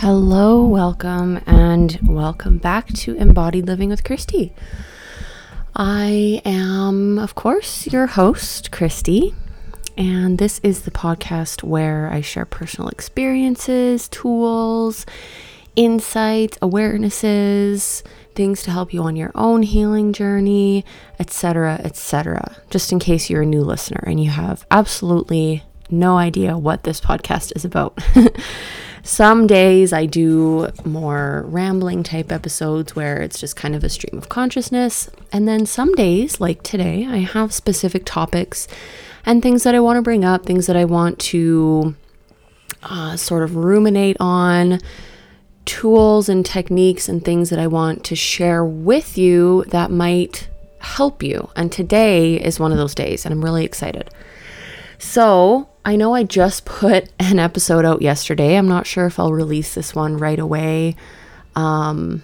Hello, welcome, and welcome back to Embodied Living with Christy. I am, of course, your host, Christy, and this is the podcast where I share personal experiences, tools, insights, awarenesses, things to help you on your own healing journey, etc., etc. Just in case you're a new listener and you have absolutely no idea what this podcast is about. Some days I do more rambling type episodes where it's just kind of a stream of consciousness. And then some days, like today, I have specific topics and things that I want to bring up, things that I want to uh, sort of ruminate on, tools and techniques and things that I want to share with you that might help you. And today is one of those days, and I'm really excited. So, I know I just put an episode out yesterday. I'm not sure if I'll release this one right away um,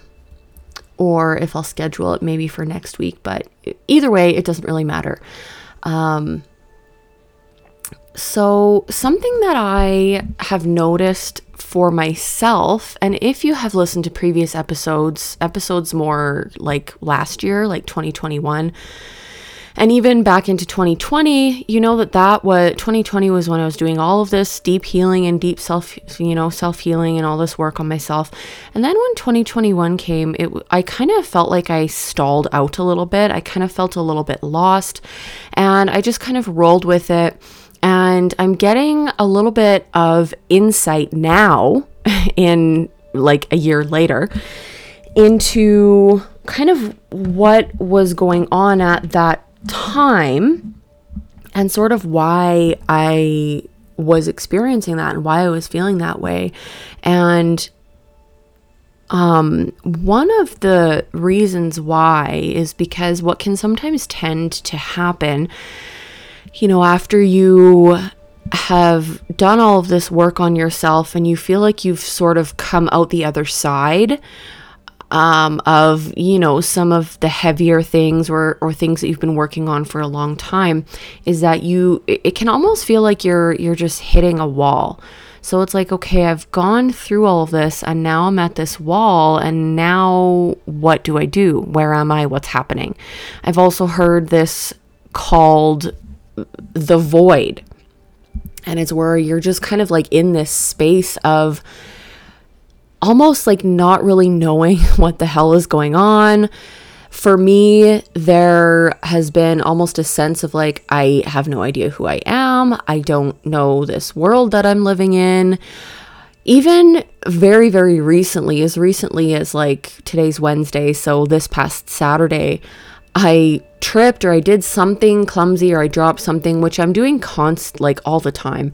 or if I'll schedule it maybe for next week, but either way, it doesn't really matter. Um, so, something that I have noticed for myself, and if you have listened to previous episodes, episodes more like last year, like 2021, and even back into 2020, you know that that was 2020 was when I was doing all of this deep healing and deep self, you know, self healing and all this work on myself. And then when 2021 came, it I kind of felt like I stalled out a little bit. I kind of felt a little bit lost, and I just kind of rolled with it. And I'm getting a little bit of insight now in like a year later into kind of what was going on at that time and sort of why I was experiencing that and why I was feeling that way. And um, one of the reasons why is because what can sometimes tend to happen, you know, after you have done all of this work on yourself and you feel like you've sort of come out the other side um, of you know some of the heavier things or or things that you've been working on for a long time is that you it can almost feel like you're you're just hitting a wall. So it's like okay i've gone through all of this and now i'm at this wall and now what do i do? Where am i? What's happening? I've also heard this called the void. And it's where you're just kind of like in this space of almost like not really knowing what the hell is going on. For me, there has been almost a sense of like, I have no idea who I am. I don't know this world that I'm living in. Even very, very recently, as recently as like today's Wednesday, so this past Saturday, I tripped or I did something clumsy or I dropped something, which I'm doing const like all the time.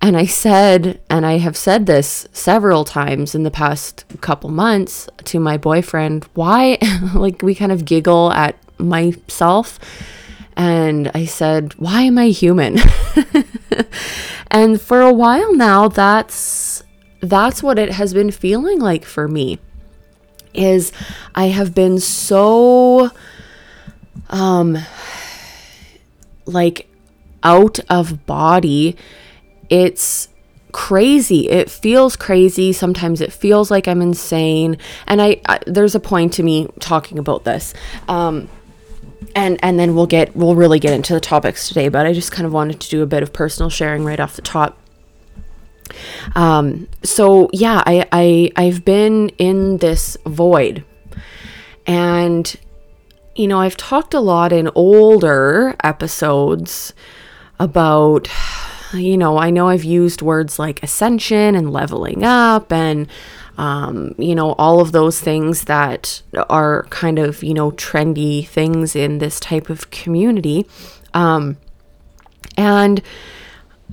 And I said, and I have said this several times in the past couple months to my boyfriend, why, like, we kind of giggle at myself. And I said, why am I human? and for a while now, that's that's what it has been feeling like for me is I have been so um like out of body it's crazy. It feels crazy. Sometimes it feels like I'm insane. And I, I there's a point to me talking about this. Um, and and then we'll get we'll really get into the topics today, but I just kind of wanted to do a bit of personal sharing right off the top. Um, so yeah, I, I I've been in this void. And you know, I've talked a lot in older episodes about you know, I know I've used words like ascension and leveling up and, um, you know, all of those things that are kind of, you know, trendy things in this type of community. Um, and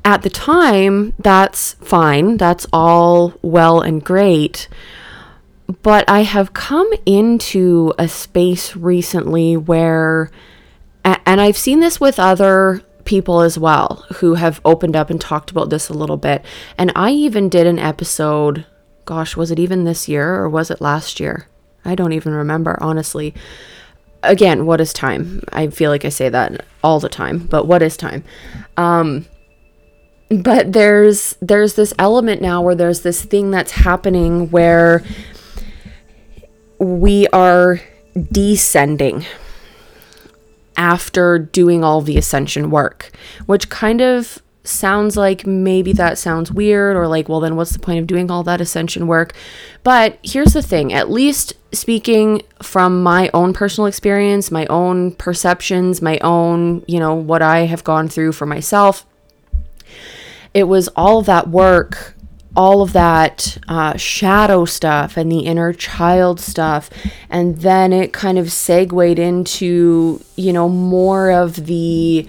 at the time, that's fine. That's all well and great. But I have come into a space recently where, and I've seen this with other people as well who have opened up and talked about this a little bit. And I even did an episode, gosh, was it even this year or was it last year? I don't even remember, honestly. Again, what is time? I feel like I say that all the time, but what is time? Um, but there's there's this element now where there's this thing that's happening where we are descending after doing all the ascension work, which kind of sounds like maybe that sounds weird or like, well, then what's the point of doing all that ascension work? But here's the thing at least speaking from my own personal experience, my own perceptions, my own, you know, what I have gone through for myself, it was all that work all of that uh, shadow stuff and the inner child stuff. And then it kind of segued into, you know, more of the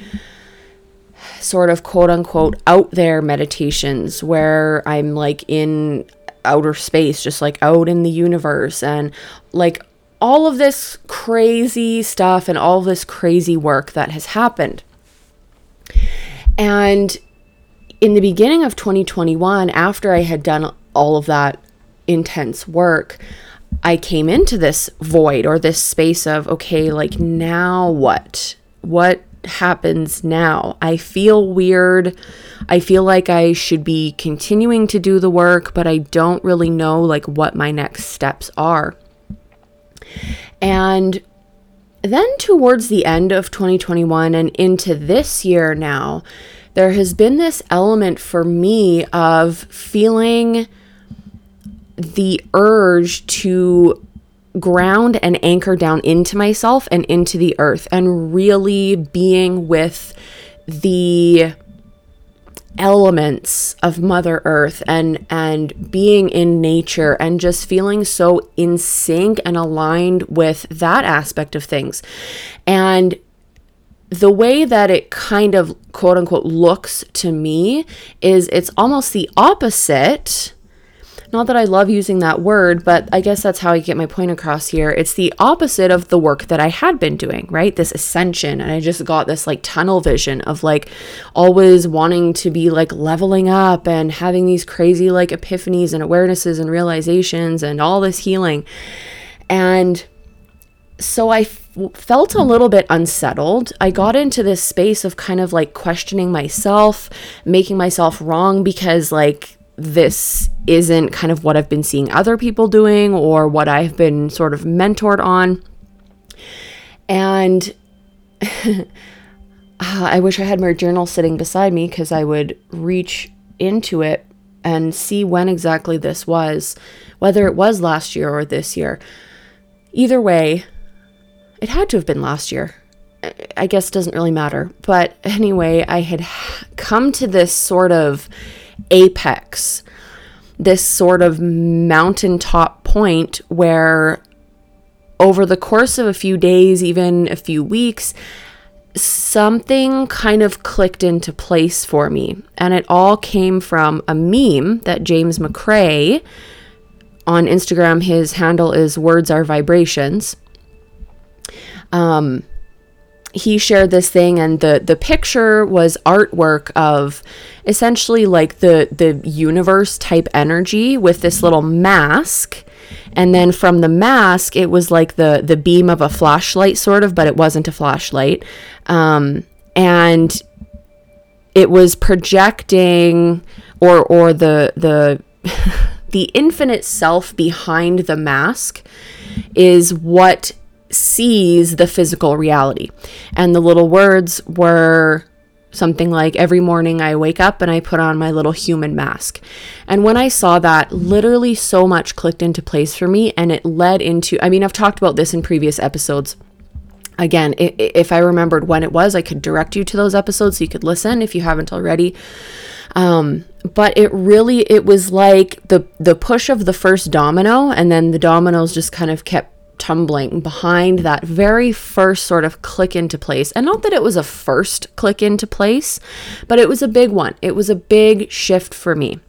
sort of quote unquote out there meditations where I'm like in outer space, just like out in the universe, and like all of this crazy stuff and all this crazy work that has happened. And in the beginning of 2021, after I had done all of that intense work, I came into this void or this space of, okay, like now what? What happens now. I feel weird. I feel like I should be continuing to do the work, but I don't really know like what my next steps are. And then towards the end of 2021 and into this year now, there has been this element for me of feeling the urge to ground and anchor down into myself and into the earth and really being with the elements of mother earth and and being in nature and just feeling so in sync and aligned with that aspect of things. And the way that it kind of quote unquote looks to me is it's almost the opposite not that I love using that word, but I guess that's how I get my point across here. It's the opposite of the work that I had been doing, right? This ascension. And I just got this like tunnel vision of like always wanting to be like leveling up and having these crazy like epiphanies and awarenesses and realizations and all this healing. And so I felt a little bit unsettled. I got into this space of kind of like questioning myself, making myself wrong because like this isn't kind of what I've been seeing other people doing or what I've been sort of mentored on. And uh, I wish I had my journal sitting beside me because I would reach into it and see when exactly this was, whether it was last year or this year. Either way, it had to have been last year. I guess doesn't really matter. But anyway, I had come to this sort of apex, this sort of mountaintop point where over the course of a few days, even a few weeks, something kind of clicked into place for me. And it all came from a meme that James McCray on Instagram, his handle is Words Are Vibrations. Um, he shared this thing and the the picture was artwork of essentially like the the universe type energy with this little mask. And then from the mask it was like the the beam of a flashlight sort of but it wasn't a flashlight. Um, and it was projecting or or the the the infinite self behind the mask is what sees the physical reality. And the little words were something like every morning I wake up and I put on my little human mask. And when I saw that, literally so much clicked into place for me and it led into I mean, I've talked about this in previous episodes. Again, if I remembered when it was, I could direct you to those episodes so you could listen if you haven't already. Um, but it really it was like the the push of the first domino and then the dominoes just kind of kept tumbling behind that very first sort of click into place. And not that it was a first click into place, but it was a big one. It was a big shift for me.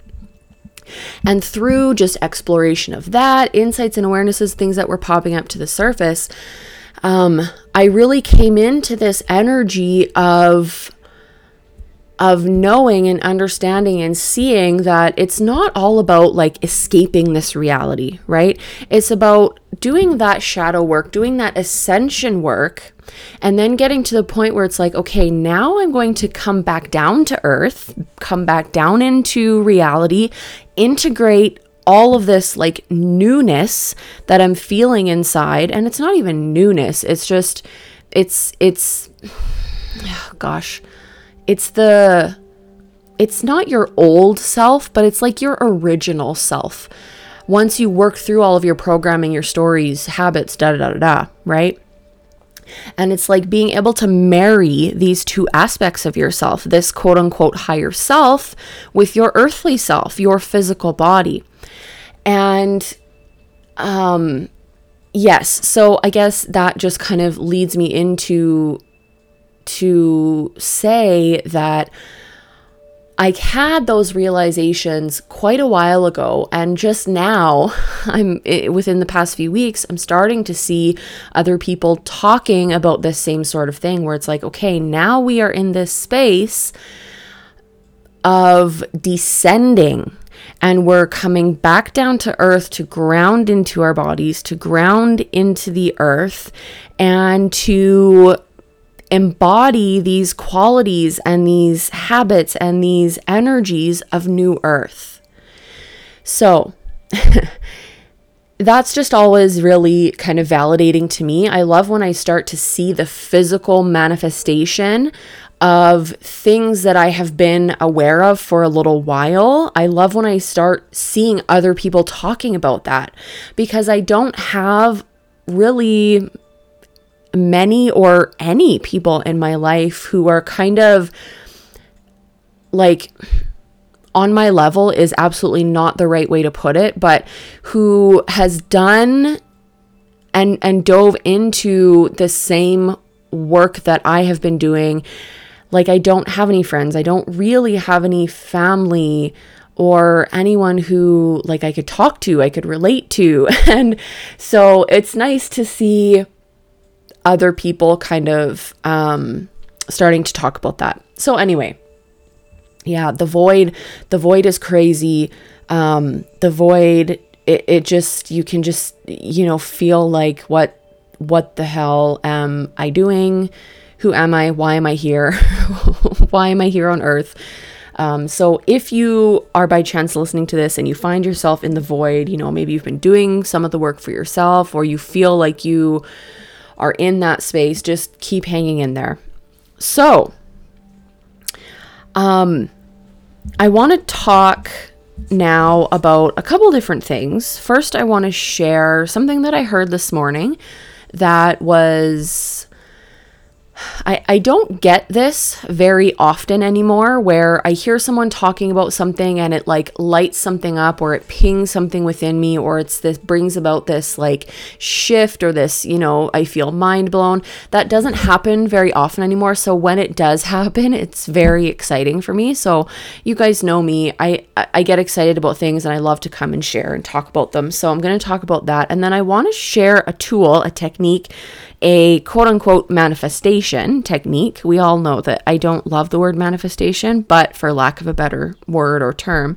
And through just exploration of that, insights and awarenesses, things that were popping up to the surface, um, I really came into this energy of of knowing and understanding and seeing that it's not all about like escaping this reality, right? It's about doing that shadow work, doing that ascension work, and then getting to the point where it's like, okay, now I'm going to come back down to earth, come back down into reality, integrate all of this like newness that I'm feeling inside. And it's not even newness, it's just, it's, it's, gosh it's the it's not your old self, but it's like your original self. Once you work through all of your programming, your stories, habits, da da da da, right? And it's like being able to marry these two aspects of yourself, this quote unquote higher self, with your earthly self, your physical body. And um yes, so I guess that just kind of leads me into to say that I had those realizations quite a while ago, and just now, I'm within the past few weeks, I'm starting to see other people talking about this same sort of thing where it's like, okay, now we are in this space of descending and we're coming back down to earth to ground into our bodies, to ground into the earth, and to embody these qualities and these habits and these energies of new earth. So, that's just always really kind of validating to me. I love when I start to see the physical manifestation of things that I have been aware of for a little while. I love when I start seeing other people talking about that because I don't have really many or any people in my life who are kind of like on my level is absolutely not the right way to put it, but who has done and and dove into the same work that I have been doing. Like I don't have any friends. I don't really have any family or anyone who like I could talk to, I could relate to. And so it's nice to see other people kind of um, starting to talk about that. So anyway, yeah, the void, the void is crazy. Um, the void, it, it just you can just you know feel like what what the hell am I doing? Who am I? Why am I here? Why am I here on Earth? Um, so if you are by chance listening to this and you find yourself in the void, you know, maybe you've been doing some of the work for yourself or you feel like you are in that space, just keep hanging in there. So, um, I want to talk now about a couple different things. First, I want to share something that I heard this morning that was I, I don't get this very often anymore where I hear someone talking about something and it like lights something up or it pings something within me or it's this brings about this like shift or this, you know, I feel mind blown. That doesn't happen very often anymore. So when it does happen, it's very exciting for me. So you guys know me. I I get excited about things and I love to come and share and talk about them. So I'm going to talk about that. And then I want to share a tool, a technique a quote unquote manifestation technique. We all know that I don't love the word manifestation, but for lack of a better word or term,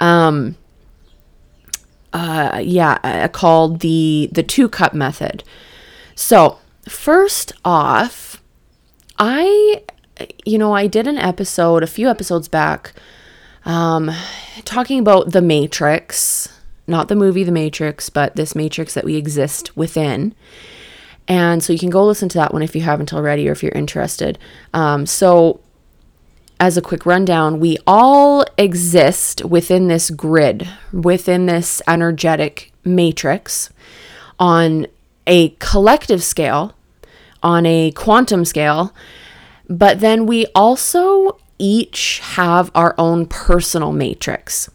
um, uh, yeah, uh, called the the two cup method. So first off, I, you know, I did an episode a few episodes back, um, talking about the Matrix, not the movie The Matrix, but this Matrix that we exist within. And so you can go listen to that one if you haven't already or if you're interested. Um, so, as a quick rundown, we all exist within this grid, within this energetic matrix on a collective scale, on a quantum scale, but then we also each have our own personal matrix.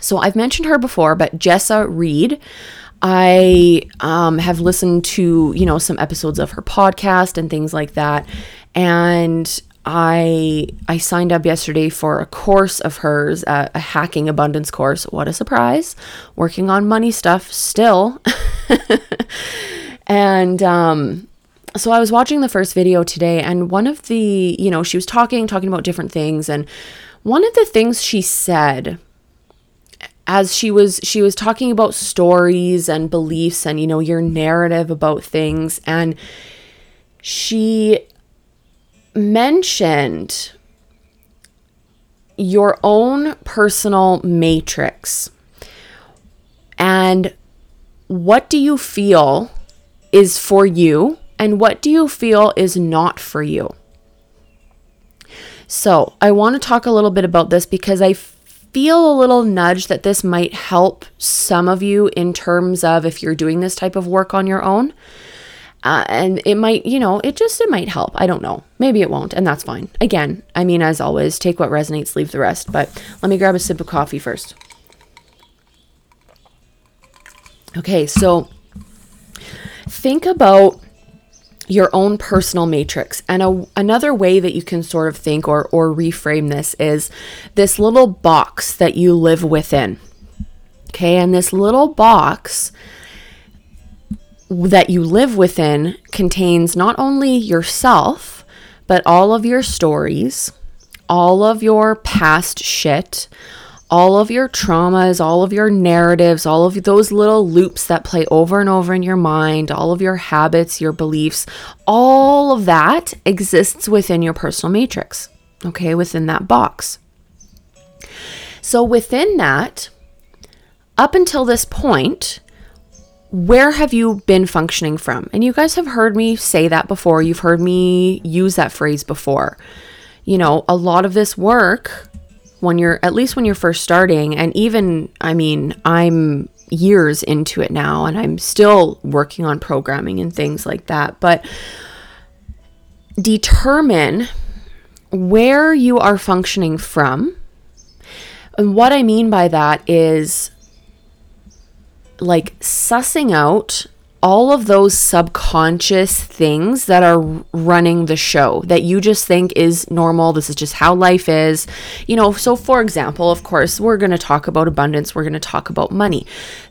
So I've mentioned her before, but Jessa Reed I um, have listened to, you know, some episodes of her podcast and things like that. And I I signed up yesterday for a course of hers, a hacking abundance course. What a surprise! Working on money stuff still, and um, so I was watching the first video today, and one of the, you know, she was talking, talking about different things, and one of the things she said as she was she was talking about stories and beliefs and you know your narrative about things. And she mentioned your own personal matrix. And what do you feel is for you and what do you feel is not for you? So i want to talk a little bit about this because i feel a little nudge that this might help some of you in terms of if you're doing this type of work on your own. Uh, and it might, you know, it just, it might help. I don't know. Maybe it won't, and that's fine. Again, I mean, as always, take what resonates, leave the rest. But let me grab a sip of coffee first. Okay, so think about your own personal matrix. And a, another way that you can sort of think or, or reframe this is this little box that you live within. Okay, and this little box that you live within contains not only yourself, but all of your stories, all of your past shit, all of your traumas, all of your narratives, all of those little loops that play over and over in your mind, all of your habits, your beliefs, all of that exists within your personal matrix, okay, within that box. So within that, up until this point, where have you been functioning from? And you guys have heard me say that before. You've heard me use that phrase before. You know, a lot of this work when you're at least when you're first starting and even I mean I'm years into it now and I'm still working on programming and things like that but determine where you are functioning from. And what I mean by that is like sussing out all of those subconscious things that are running the show that you just think is normal. This is just how life is. You know, so for example, of course, we're going to talk about abundance, we're going to talk about money.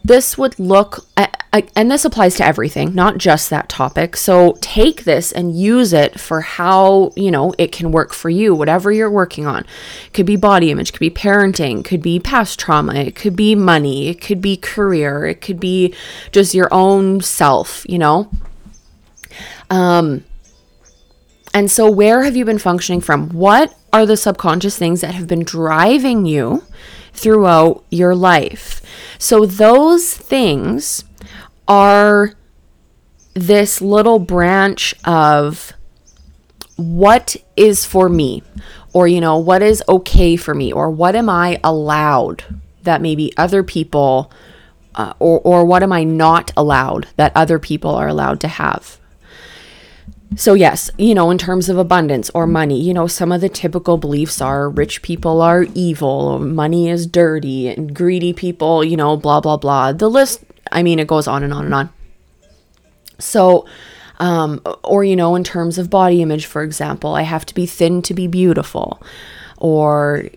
This would look, and this applies to everything, not just that topic. So take this and use it for how, you know, it can work for you, whatever you're working on. It could be body image, could be parenting, could be past trauma, it could be money, it could be career, it could be just your own self, you know? Um, and so, where have you been functioning from? What are the subconscious things that have been driving you throughout your life? So, those things are this little branch of what is for me, or, you know, what is okay for me, or what am I allowed that maybe other people uh, or, or what am I not allowed that other people are allowed to have? So, yes, you know, in terms of abundance or money, you know, some of the typical beliefs are rich people are evil, money is dirty, and greedy people, you know, blah, blah, blah. The list, I mean, it goes on and on and on. So, um, or, you know, in terms of body image, for example, I have to be thin to be beautiful. Or,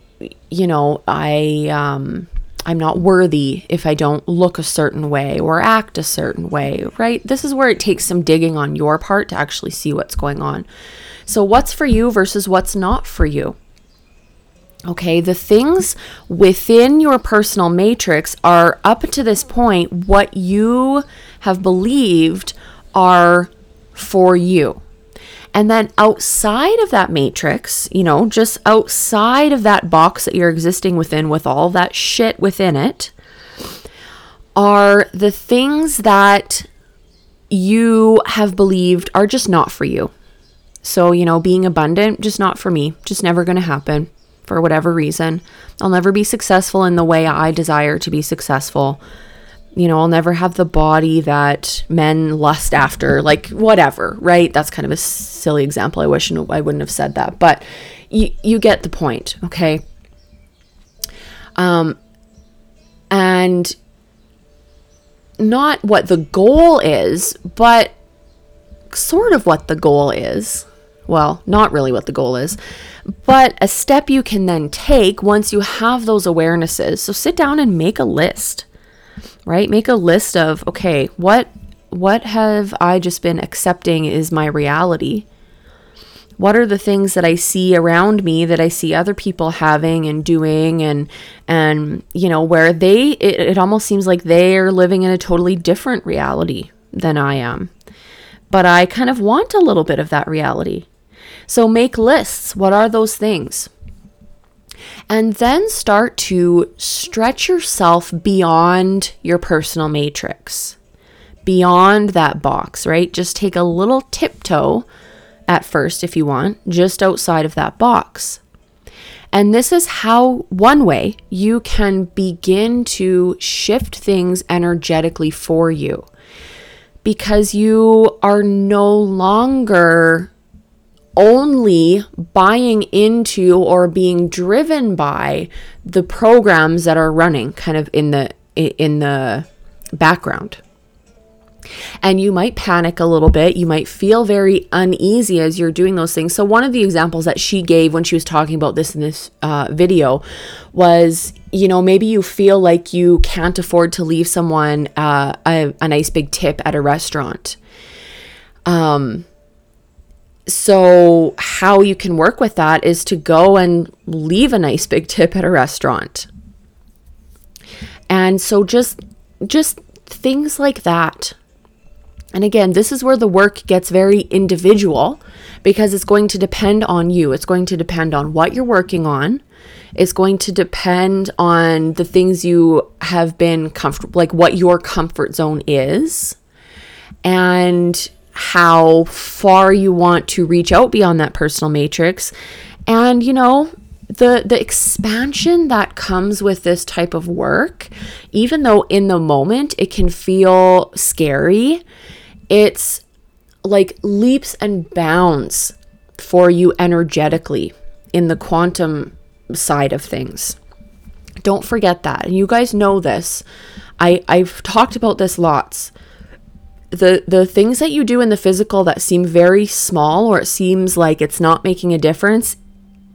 you know, I, um, I'm not worthy if I don't look a certain way or act a certain way, right? This is where it takes some digging on your part to actually see what's going on. So, what's for you versus what's not for you? Okay, the things within your personal matrix are up to this point what you have believed are for you. And then outside of that matrix, you know, just outside of that box that you're existing within with all that shit within it, are the things that you have believed are just not for you. So, you know, being abundant, just not for me, just never going to happen for whatever reason. I'll never be successful in the way I desire to be successful you know, I'll never have the body that men lust after, like whatever, right? That's kind of a silly example. I wish I wouldn't have said that, but you you get the point, okay? Um and not what the goal is, but sort of what the goal is. Well, not really what the goal is, but a step you can then take once you have those awarenesses. So sit down and make a list right? Make a list of, okay, what what have I just been accepting is my reality? What are the things that I see around me that I see other people having and doing and and you know where they it, it almost seems like they are living in a totally different reality than I am. But I kind of want a little bit of that reality. So make lists. What are those things? And then start to stretch yourself beyond your personal matrix, beyond that box, right? Just take a little tiptoe at first, if you want, just outside of that box. And this is how, one way, you can begin to shift things energetically for you because you are no longer only buying into or being driven by the programs that are running kind of in the in the background and you might panic a little bit. You might feel very uneasy as you're doing those things. So, one of the examples that she gave when she was talking about this in this uh, video was you know, maybe you feel like you can't afford to leave someone uh, a, a nice big tip at a restaurant. Um, so, how you can work with that is to go and leave a nice big tip at a restaurant. And so just just things like that. And again, this is where the work gets very individual because it's going to depend on you. It's going to depend on what you're working on. It's going to depend on the things you have been comfortable like what your comfort zone is. And how far you want to reach out beyond that personal matrix. And you know the the expansion that comes with this type of work even though in the moment it can feel scary it's like leaps and bounds for you energetically in the quantum side of things. Don't forget that. And you guys know this. I i've talked about this lots the the things that you do in the physical that seem very small or it seems like it's not making a difference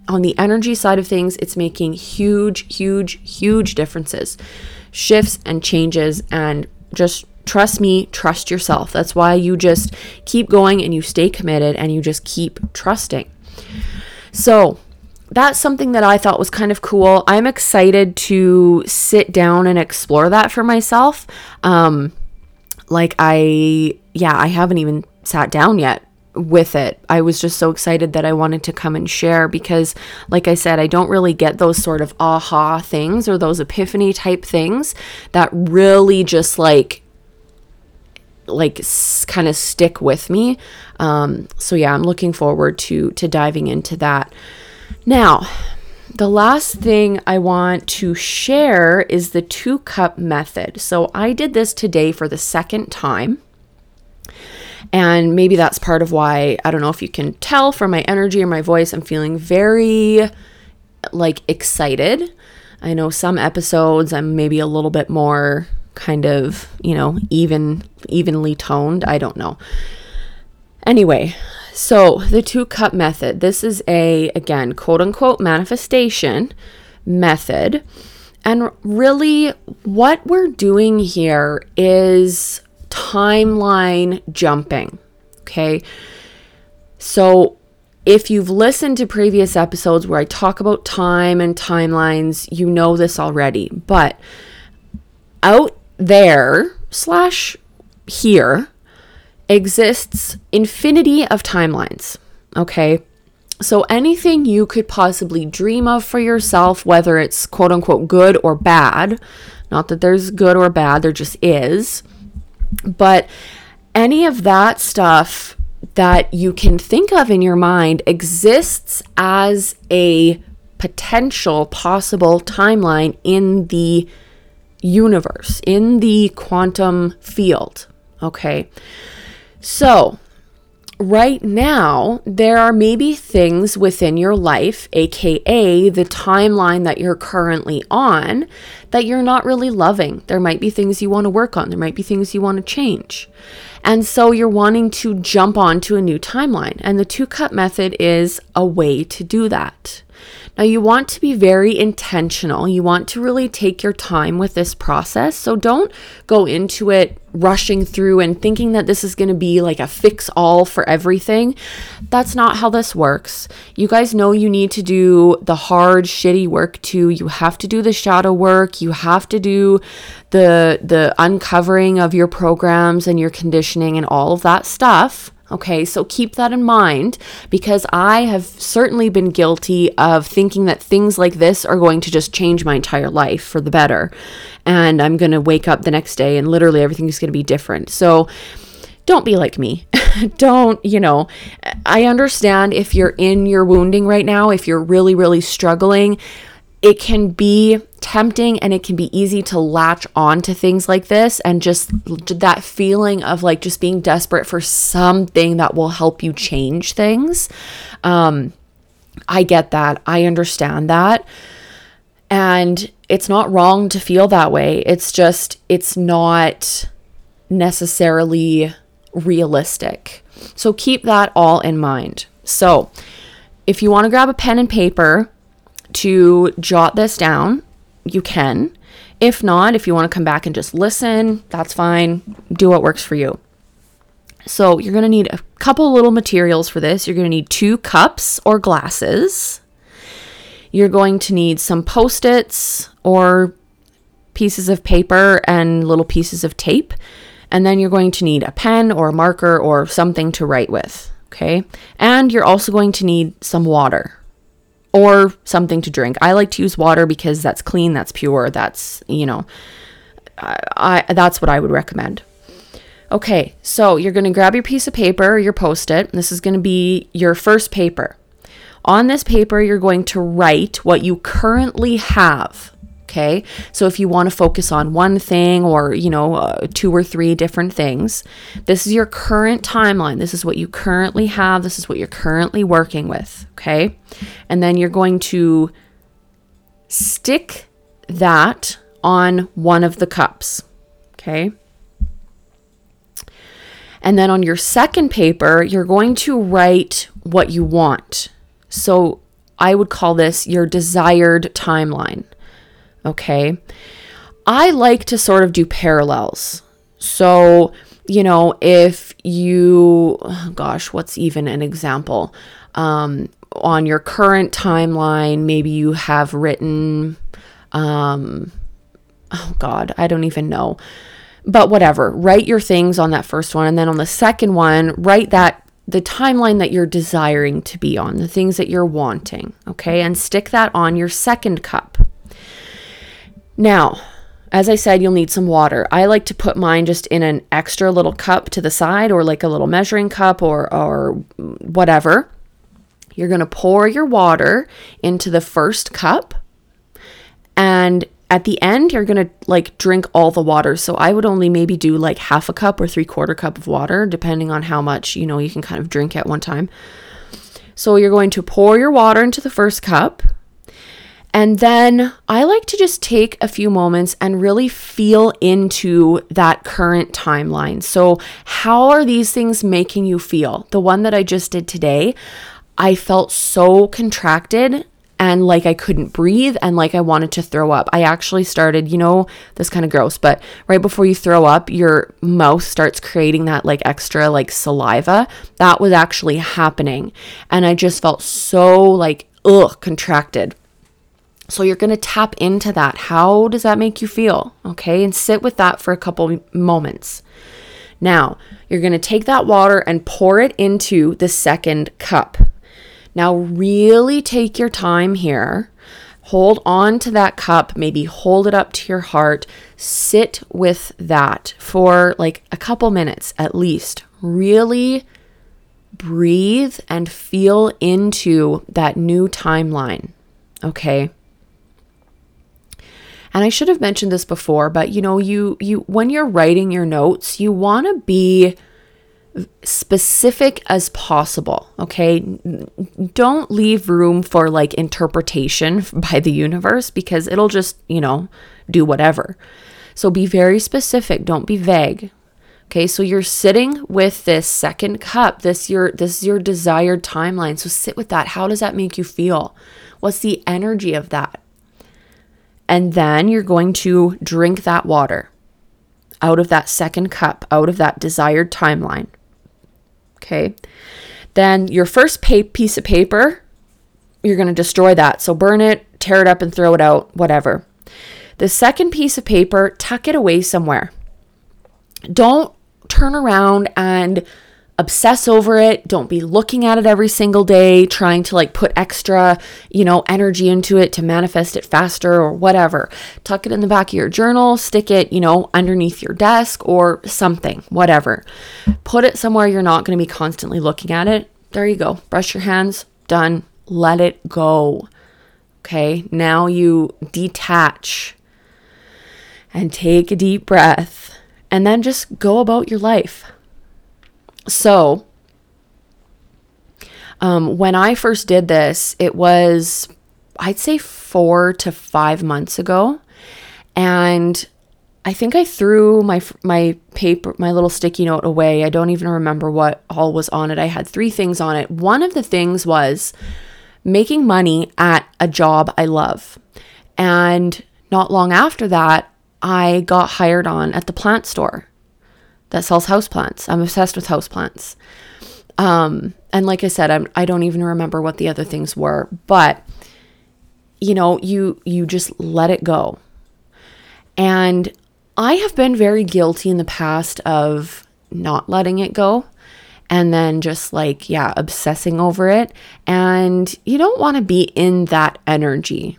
on the energy side of things it's making huge huge huge differences shifts and changes and just trust me trust yourself that's why you just keep going and you stay committed and you just keep trusting so that's something that I thought was kind of cool. I'm excited to sit down and explore that for myself. Um, like I yeah, I haven't even sat down yet with it. I was just so excited that I wanted to come and share because like I said, I don't really get those sort of aha things or those epiphany type things that really just like like s- kind of stick with me. Um so yeah, I'm looking forward to to diving into that. Now, the last thing I want to share is the two cup method. So I did this today for the second time. And maybe that's part of why, I don't know if you can tell from my energy or my voice, I'm feeling very like excited. I know some episodes I'm maybe a little bit more kind of, you know, even evenly toned. I don't know. Anyway, so, the two cup method. This is a, again, quote unquote manifestation method. And really, what we're doing here is timeline jumping. Okay. So, if you've listened to previous episodes where I talk about time and timelines, you know this already. But out there, slash here, exists infinity of timelines. Okay. So anything you could possibly dream of for yourself, whether it's quote unquote good or bad, not that there's good or bad, there just is. But any of that stuff that you can think of in your mind exists as a potential possible timeline in the universe, in the quantum field. Okay. So, right now, there are maybe things within your life, aka the timeline that you're currently on, that you're not really loving. There might be things you want to work on, there might be things you want to change. And so you're wanting to jump onto a new timeline. And the two cup method is a way to do that. Now, you want to be very intentional. You want to really take your time with this process. So, don't go into it rushing through and thinking that this is going to be like a fix all for everything. That's not how this works. You guys know you need to do the hard, shitty work too. You have to do the shadow work. You have to do the the uncovering of your programs and your conditioning and all of that stuff. Okay, so keep that in mind because I have certainly been guilty of thinking that things like this are going to just change my entire life for the better. And I'm going to wake up the next day and literally everything is going to be different. So don't be like me. don't, you know, I understand if you're in your wounding right now, if you're really, really struggling it can be tempting and it can be easy to latch on to things like this and just that feeling of like just being desperate for something that will help you change things. Um, I get that. I understand that. And it's not wrong to feel that way. It's just, it's not necessarily realistic. So keep that all in mind. So if you want to grab a pen and paper, to jot this down, you can. If not, if you want to come back and just listen, that's fine. Do what works for you. So, you're going to need a couple little materials for this. You're going to need two cups or glasses. You're going to need some post its or pieces of paper and little pieces of tape. And then you're going to need a pen or a marker or something to write with. Okay. And you're also going to need some water or something to drink. I like to use water because that's clean, that's pure, that's, you know, I, I that's what I would recommend. Okay, so you're going to grab your piece of paper, your post it. This is going to be your first paper. On this paper, you're going to write what you currently have. Okay. So if you want to focus on one thing or, you know, uh, two or three different things, this is your current timeline. This is what you currently have. This is what you're currently working with. Okay. And then you're going to stick that on one of the cups. Okay. And then on your second paper, you're going to write what you want. So I would call this your desired timeline. Okay. I like to sort of do parallels. So, you know, if you, gosh, what's even an example? Um, on your current timeline, maybe you have written, um, oh God, I don't even know. But whatever, write your things on that first one. And then on the second one, write that the timeline that you're desiring to be on, the things that you're wanting. Okay. And stick that on your second cup. Now, as I said, you'll need some water. I like to put mine just in an extra little cup to the side or like a little measuring cup or or whatever. You're going to pour your water into the first cup and at the end you're going to like drink all the water. So I would only maybe do like half a cup or 3 quarter cup of water depending on how much, you know, you can kind of drink at one time. So you're going to pour your water into the first cup and then I like to just take a few moments and really feel into that current timeline. So, how are these things making you feel? The one that I just did today, I felt so contracted and like I couldn't breathe and like I wanted to throw up. I actually started, you know, this kind of gross, but right before you throw up, your mouth starts creating that like extra like saliva. That was actually happening. And I just felt so like, ugh, contracted. So you're going to tap into that. How does that make you feel? Okay, and sit with that for a couple moments. Now, you're going to take that water and pour it into the second cup. Now, really take your time here. Hold on to that cup, maybe hold it up to your heart. Sit with that for like a couple minutes at least. Really breathe and feel into that new timeline. Okay? And I should have mentioned this before, but you know, you you when you're writing your notes, you want to be specific as possible, okay? Don't leave room for like interpretation by the universe because it'll just, you know, do whatever. So be very specific, don't be vague. Okay, so you're sitting with this second cup, this your this is your desired timeline. So sit with that. How does that make you feel? What's the energy of that? And then you're going to drink that water out of that second cup, out of that desired timeline. Okay. Then your first pa- piece of paper, you're going to destroy that. So burn it, tear it up, and throw it out, whatever. The second piece of paper, tuck it away somewhere. Don't turn around and obsess over it. Don't be looking at it every single day, trying to like put extra, you know, energy into it to manifest it faster or whatever. Tuck it in the back of your journal, stick it, you know, underneath your desk or something, whatever. Put it somewhere you're not going to be constantly looking at it. There you go. Brush your hands, done. Let it go. Okay, now you detach and take a deep breath and then just go about your life. So, um, when I first did this, it was, I'd say, four to five months ago. And I think I threw my my paper my little sticky note away. I don't even remember what all was on it. I had three things on it. One of the things was making money at a job I love. And not long after that, I got hired on at the plant store that sells houseplants. I'm obsessed with houseplants. Um, and like I said, I'm, I don't even remember what the other things were, but you know, you you just let it go. And I have been very guilty in the past of not letting it go and then just like, yeah, obsessing over it. And you don't want to be in that energy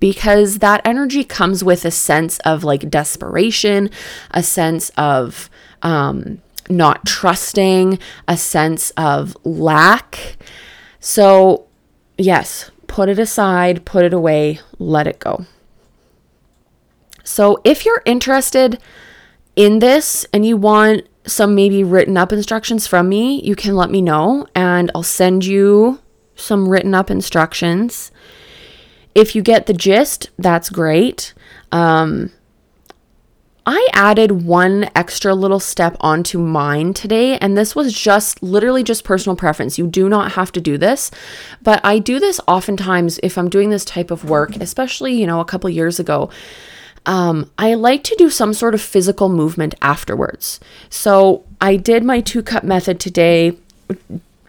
because that energy comes with a sense of like desperation, a sense of um, not trusting, a sense of lack. So, yes, put it aside, put it away, let it go. So, if you're interested in this and you want some maybe written up instructions from me, you can let me know and I'll send you some written up instructions. If you get the gist, that's great. Um, I added one extra little step onto mine today, and this was just literally just personal preference. You do not have to do this, but I do this oftentimes if I'm doing this type of work, especially, you know, a couple years ago. Um, I like to do some sort of physical movement afterwards. So I did my two cup method today,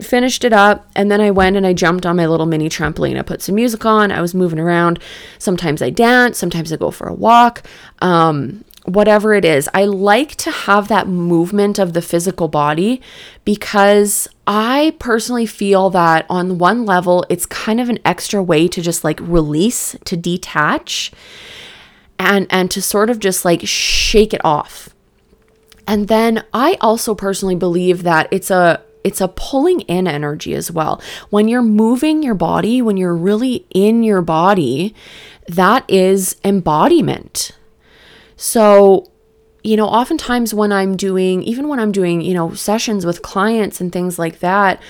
finished it up and then I went and I jumped on my little mini trampoline. I put some music on. I was moving around. Sometimes I dance, sometimes I go for a walk. Um, whatever it is. I like to have that movement of the physical body because I personally feel that on one level it's kind of an extra way to just like release, to detach and and to sort of just like shake it off. And then I also personally believe that it's a it's a pulling in energy as well. When you're moving your body, when you're really in your body, that is embodiment. So, you know, oftentimes when I'm doing, even when I'm doing, you know, sessions with clients and things like that,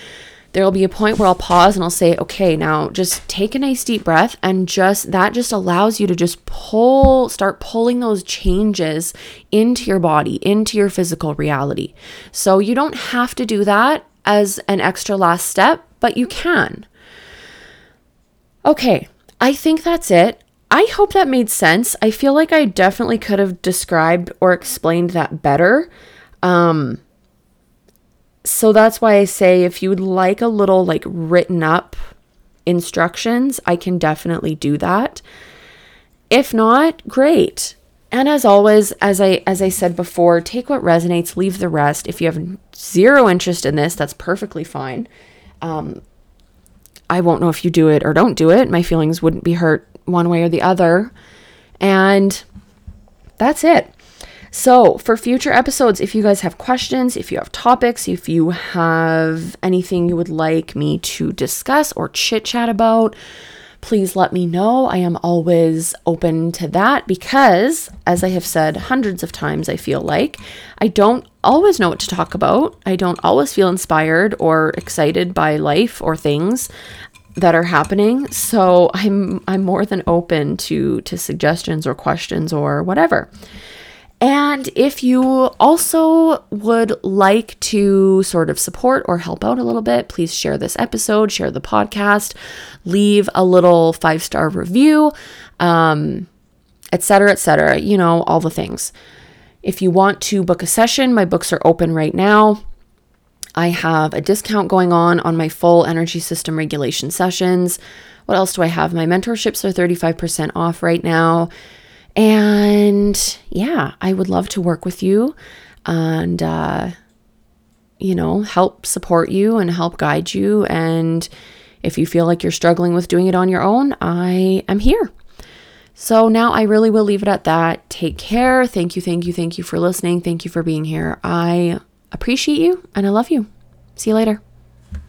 there'll be a point where I'll pause and I'll say, okay, now just take a nice deep breath and just that just allows you to just pull, start pulling those changes into your body, into your physical reality. So you don't have to do that as an extra last step, but you can. Okay, I think that's it. I hope that made sense. I feel like I definitely could have described or explained that better. Um, so that's why I say if you would like a little like written up instructions, I can definitely do that. If not, great. And as always, as I as I said before, take what resonates, leave the rest. If you have zero interest in this, that's perfectly fine. Um, I won't know if you do it or don't do it. My feelings wouldn't be hurt one way or the other. And that's it. So, for future episodes, if you guys have questions, if you have topics, if you have anything you would like me to discuss or chit chat about, please let me know. I am always open to that because, as I have said hundreds of times, I feel like I don't always know what to talk about. I don't always feel inspired or excited by life or things that are happening. So I'm I'm more than open to to suggestions or questions or whatever. And if you also would like to sort of support or help out a little bit, please share this episode, share the podcast, leave a little five star review, um, et cetera, et cetera. You know, all the things. If you want to book a session, my books are open right now. I have a discount going on on my full energy system regulation sessions. What else do I have? My mentorships are 35% off right now. And yeah, I would love to work with you and, uh, you know, help support you and help guide you. And if you feel like you're struggling with doing it on your own, I am here. So now I really will leave it at that. Take care. Thank you, thank you, thank you for listening. Thank you for being here. I appreciate you and I love you. See you later.